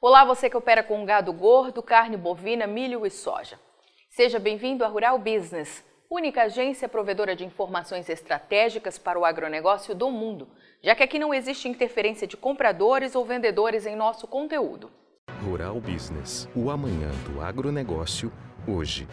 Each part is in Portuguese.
Olá, você que opera com gado gordo, carne bovina, milho e soja. Seja bem-vindo à Rural Business, única agência provedora de informações estratégicas para o agronegócio do mundo, já que aqui não existe interferência de compradores ou vendedores em nosso conteúdo. Rural Business, o amanhã do agronegócio, hoje.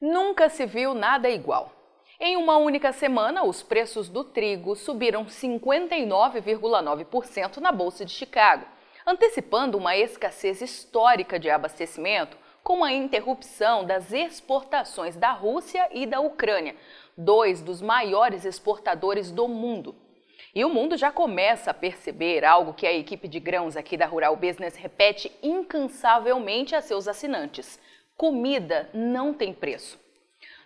Nunca se viu nada igual. Em uma única semana, os preços do trigo subiram 59,9% na Bolsa de Chicago, antecipando uma escassez histórica de abastecimento com a interrupção das exportações da Rússia e da Ucrânia, dois dos maiores exportadores do mundo. E o mundo já começa a perceber algo que a equipe de grãos aqui da Rural Business repete incansavelmente a seus assinantes: comida não tem preço.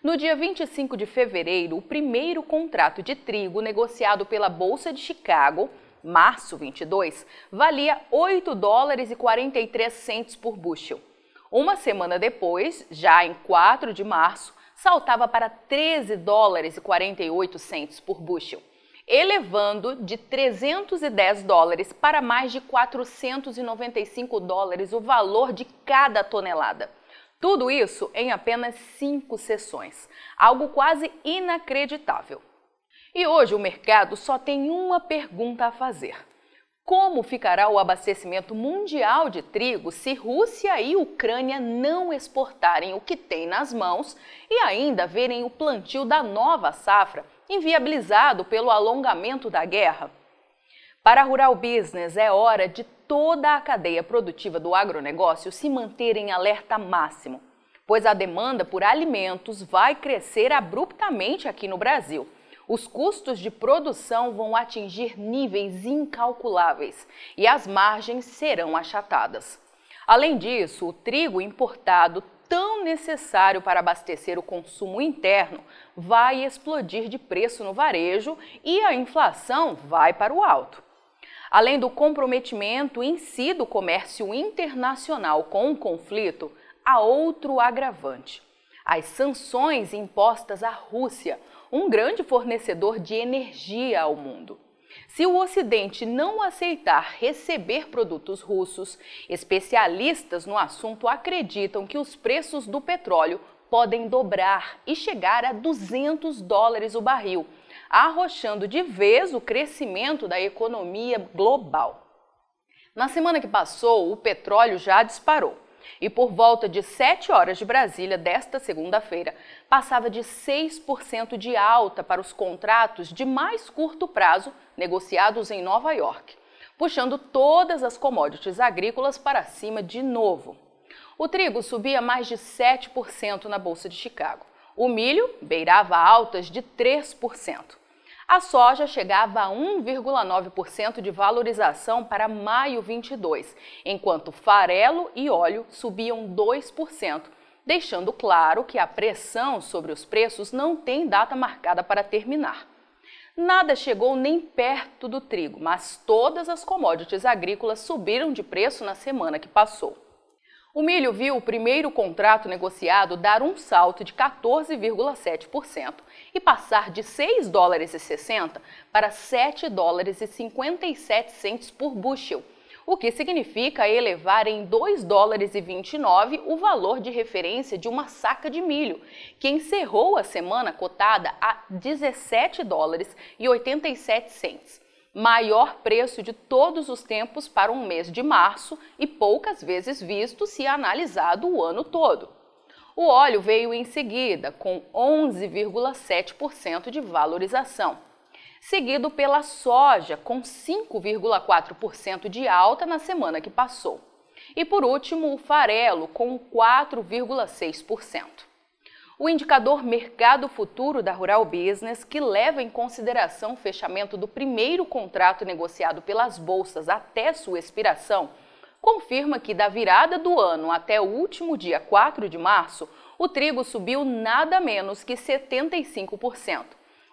No dia 25 de fevereiro, o primeiro contrato de trigo negociado pela Bolsa de Chicago, março 22, valia 8 dólares e 43 centos por bushel. Uma semana depois, já em 4 de março, saltava para 13 dólares e 48 centos por bushel, elevando de 310 dólares para mais de 495 dólares o valor de cada tonelada. Tudo isso em apenas cinco sessões, algo quase inacreditável. E hoje o mercado só tem uma pergunta a fazer: como ficará o abastecimento mundial de trigo se Rússia e Ucrânia não exportarem o que têm nas mãos e ainda verem o plantio da nova safra inviabilizado pelo alongamento da guerra? Para a Rural Business, é hora de toda a cadeia produtiva do agronegócio se manter em alerta máximo, pois a demanda por alimentos vai crescer abruptamente aqui no Brasil. Os custos de produção vão atingir níveis incalculáveis e as margens serão achatadas. Além disso, o trigo importado, tão necessário para abastecer o consumo interno, vai explodir de preço no varejo e a inflação vai para o alto. Além do comprometimento em si do comércio internacional com o conflito, há outro agravante: as sanções impostas à Rússia, um grande fornecedor de energia ao mundo. Se o Ocidente não aceitar receber produtos russos, especialistas no assunto acreditam que os preços do petróleo podem dobrar e chegar a 200 dólares o barril, arrochando de vez o crescimento da economia global. Na semana que passou, o petróleo já disparou. E por volta de 7 horas de Brasília desta segunda-feira, passava de 6% de alta para os contratos de mais curto prazo negociados em Nova York, puxando todas as commodities agrícolas para cima de novo. O trigo subia mais de 7% na Bolsa de Chicago. O milho beirava altas de 3%. A soja chegava a 1,9% de valorização para maio 22, enquanto farelo e óleo subiam 2%, deixando claro que a pressão sobre os preços não tem data marcada para terminar. Nada chegou nem perto do trigo, mas todas as commodities agrícolas subiram de preço na semana que passou. O milho viu o primeiro contrato negociado dar um salto de 14,7% e passar de 6 dólares e 60 para 7 dólares e 57 centes por bushel, o que significa elevar em 2 dólares e 29 o valor de referência de uma saca de milho, que encerrou a semana cotada a 17 dólares e 87 centes maior preço de todos os tempos para um mês de março e poucas vezes visto se analisado o ano todo. O óleo veio em seguida, com 11,7% de valorização, seguido pela soja, com 5,4% de alta na semana que passou. E por último, o farelo, com 4,6% o indicador Mercado Futuro da Rural Business, que leva em consideração o fechamento do primeiro contrato negociado pelas bolsas até sua expiração, confirma que da virada do ano até o último dia 4 de março, o trigo subiu nada menos que 75%,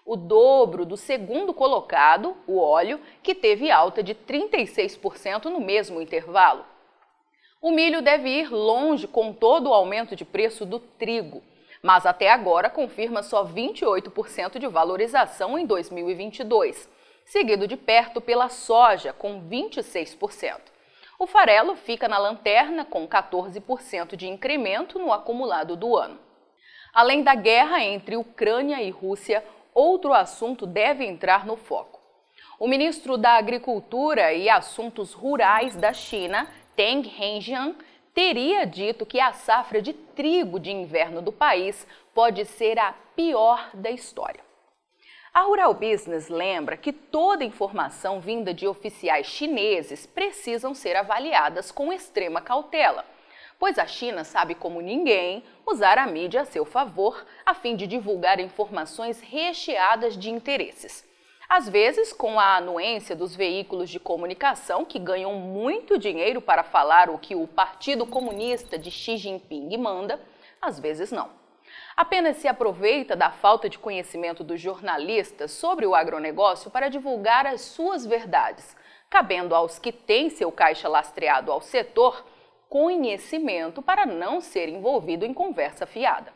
o dobro do segundo colocado, o óleo, que teve alta de 36% no mesmo intervalo. O milho deve ir longe com todo o aumento de preço do trigo mas até agora confirma só 28% de valorização em 2022, seguido de perto pela soja, com 26%. O farelo fica na lanterna com 14% de incremento no acumulado do ano. Além da guerra entre Ucrânia e Rússia, outro assunto deve entrar no foco. O ministro da Agricultura e Assuntos Rurais da China, Teng Henjian, teria dito que a safra de trigo de inverno do país pode ser a pior da história. A Rural Business lembra que toda informação vinda de oficiais chineses precisam ser avaliadas com extrema cautela, pois a China sabe como ninguém usar a mídia a seu favor a fim de divulgar informações recheadas de interesses. Às vezes, com a anuência dos veículos de comunicação que ganham muito dinheiro para falar o que o Partido Comunista de Xi Jinping manda, às vezes não apenas se aproveita da falta de conhecimento dos jornalistas sobre o agronegócio para divulgar as suas verdades, cabendo aos que têm seu caixa lastreado ao setor conhecimento para não ser envolvido em conversa fiada.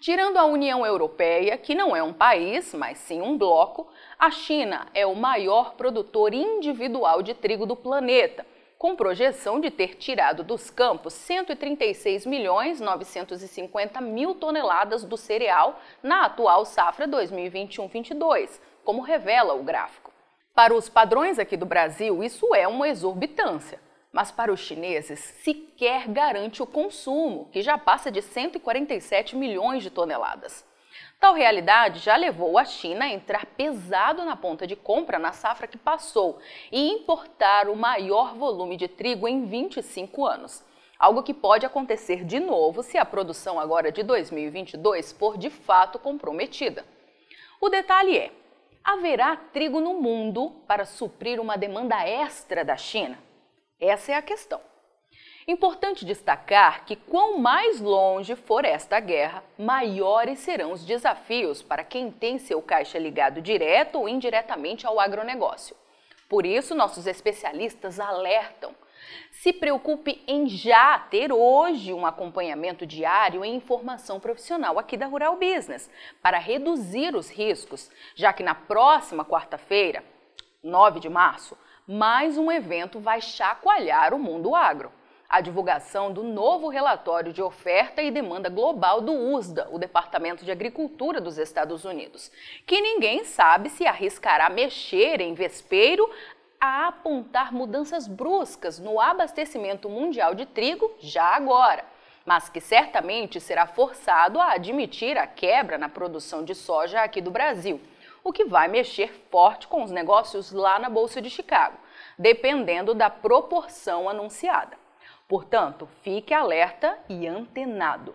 Tirando a União Europeia, que não é um país, mas sim um bloco, a China é o maior produtor individual de trigo do planeta com projeção de ter tirado dos campos 136 milhões 950 mil toneladas do cereal na atual safra 2021-22, como revela o gráfico. Para os padrões aqui do Brasil, isso é uma exorbitância, mas para os chineses sequer garante o consumo, que já passa de 147 milhões de toneladas. Tal realidade já levou a China a entrar pesado na ponta de compra na safra que passou e importar o maior volume de trigo em 25 anos. Algo que pode acontecer de novo se a produção agora de 2022 for de fato comprometida. O detalhe é: haverá trigo no mundo para suprir uma demanda extra da China? Essa é a questão. Importante destacar que quanto mais longe for esta guerra, maiores serão os desafios para quem tem seu caixa ligado direto ou indiretamente ao agronegócio. Por isso, nossos especialistas alertam. Se preocupe em já ter hoje um acompanhamento diário e informação profissional aqui da Rural Business, para reduzir os riscos, já que na próxima quarta-feira, 9 de março, mais um evento vai chacoalhar o mundo agro. A divulgação do novo relatório de oferta e demanda global do USDA, o Departamento de Agricultura dos Estados Unidos, que ninguém sabe se arriscará mexer em vespeiro a apontar mudanças bruscas no abastecimento mundial de trigo já agora, mas que certamente será forçado a admitir a quebra na produção de soja aqui do Brasil, o que vai mexer forte com os negócios lá na Bolsa de Chicago, dependendo da proporção anunciada. Portanto, fique alerta e antenado.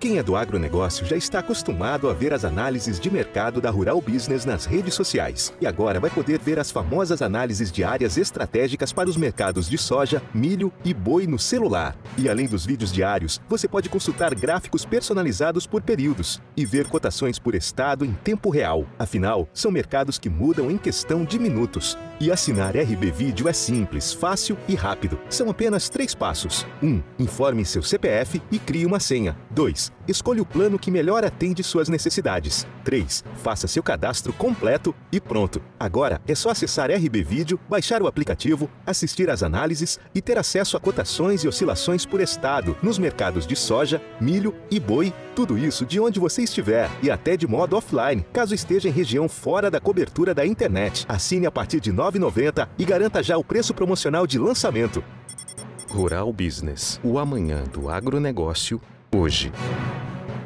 Quem é do agronegócio já está acostumado a ver as análises de mercado da Rural Business nas redes sociais. E agora vai poder ver as famosas análises de áreas estratégicas para os mercados de soja, milho e boi no celular. E além dos vídeos diários, você pode consultar gráficos personalizados por períodos e ver cotações por estado em tempo real. Afinal, são mercados que mudam em questão de minutos. E assinar RB Vídeo é simples, fácil e rápido. São apenas três passos. 1. Um, informe seu CPF e crie uma senha. 2. Escolha o plano que melhor atende suas necessidades. 3. Faça seu cadastro completo e pronto. Agora é só acessar RB Vídeo, baixar o aplicativo, assistir às análises e ter acesso a cotações e oscilações por estado nos mercados de soja, milho e boi. Tudo isso de onde você estiver e até de modo offline, caso esteja em região fora da cobertura da internet. Assine a partir de 9 9,90 e garanta já o preço promocional de lançamento. Rural Business, o amanhã do agronegócio, hoje.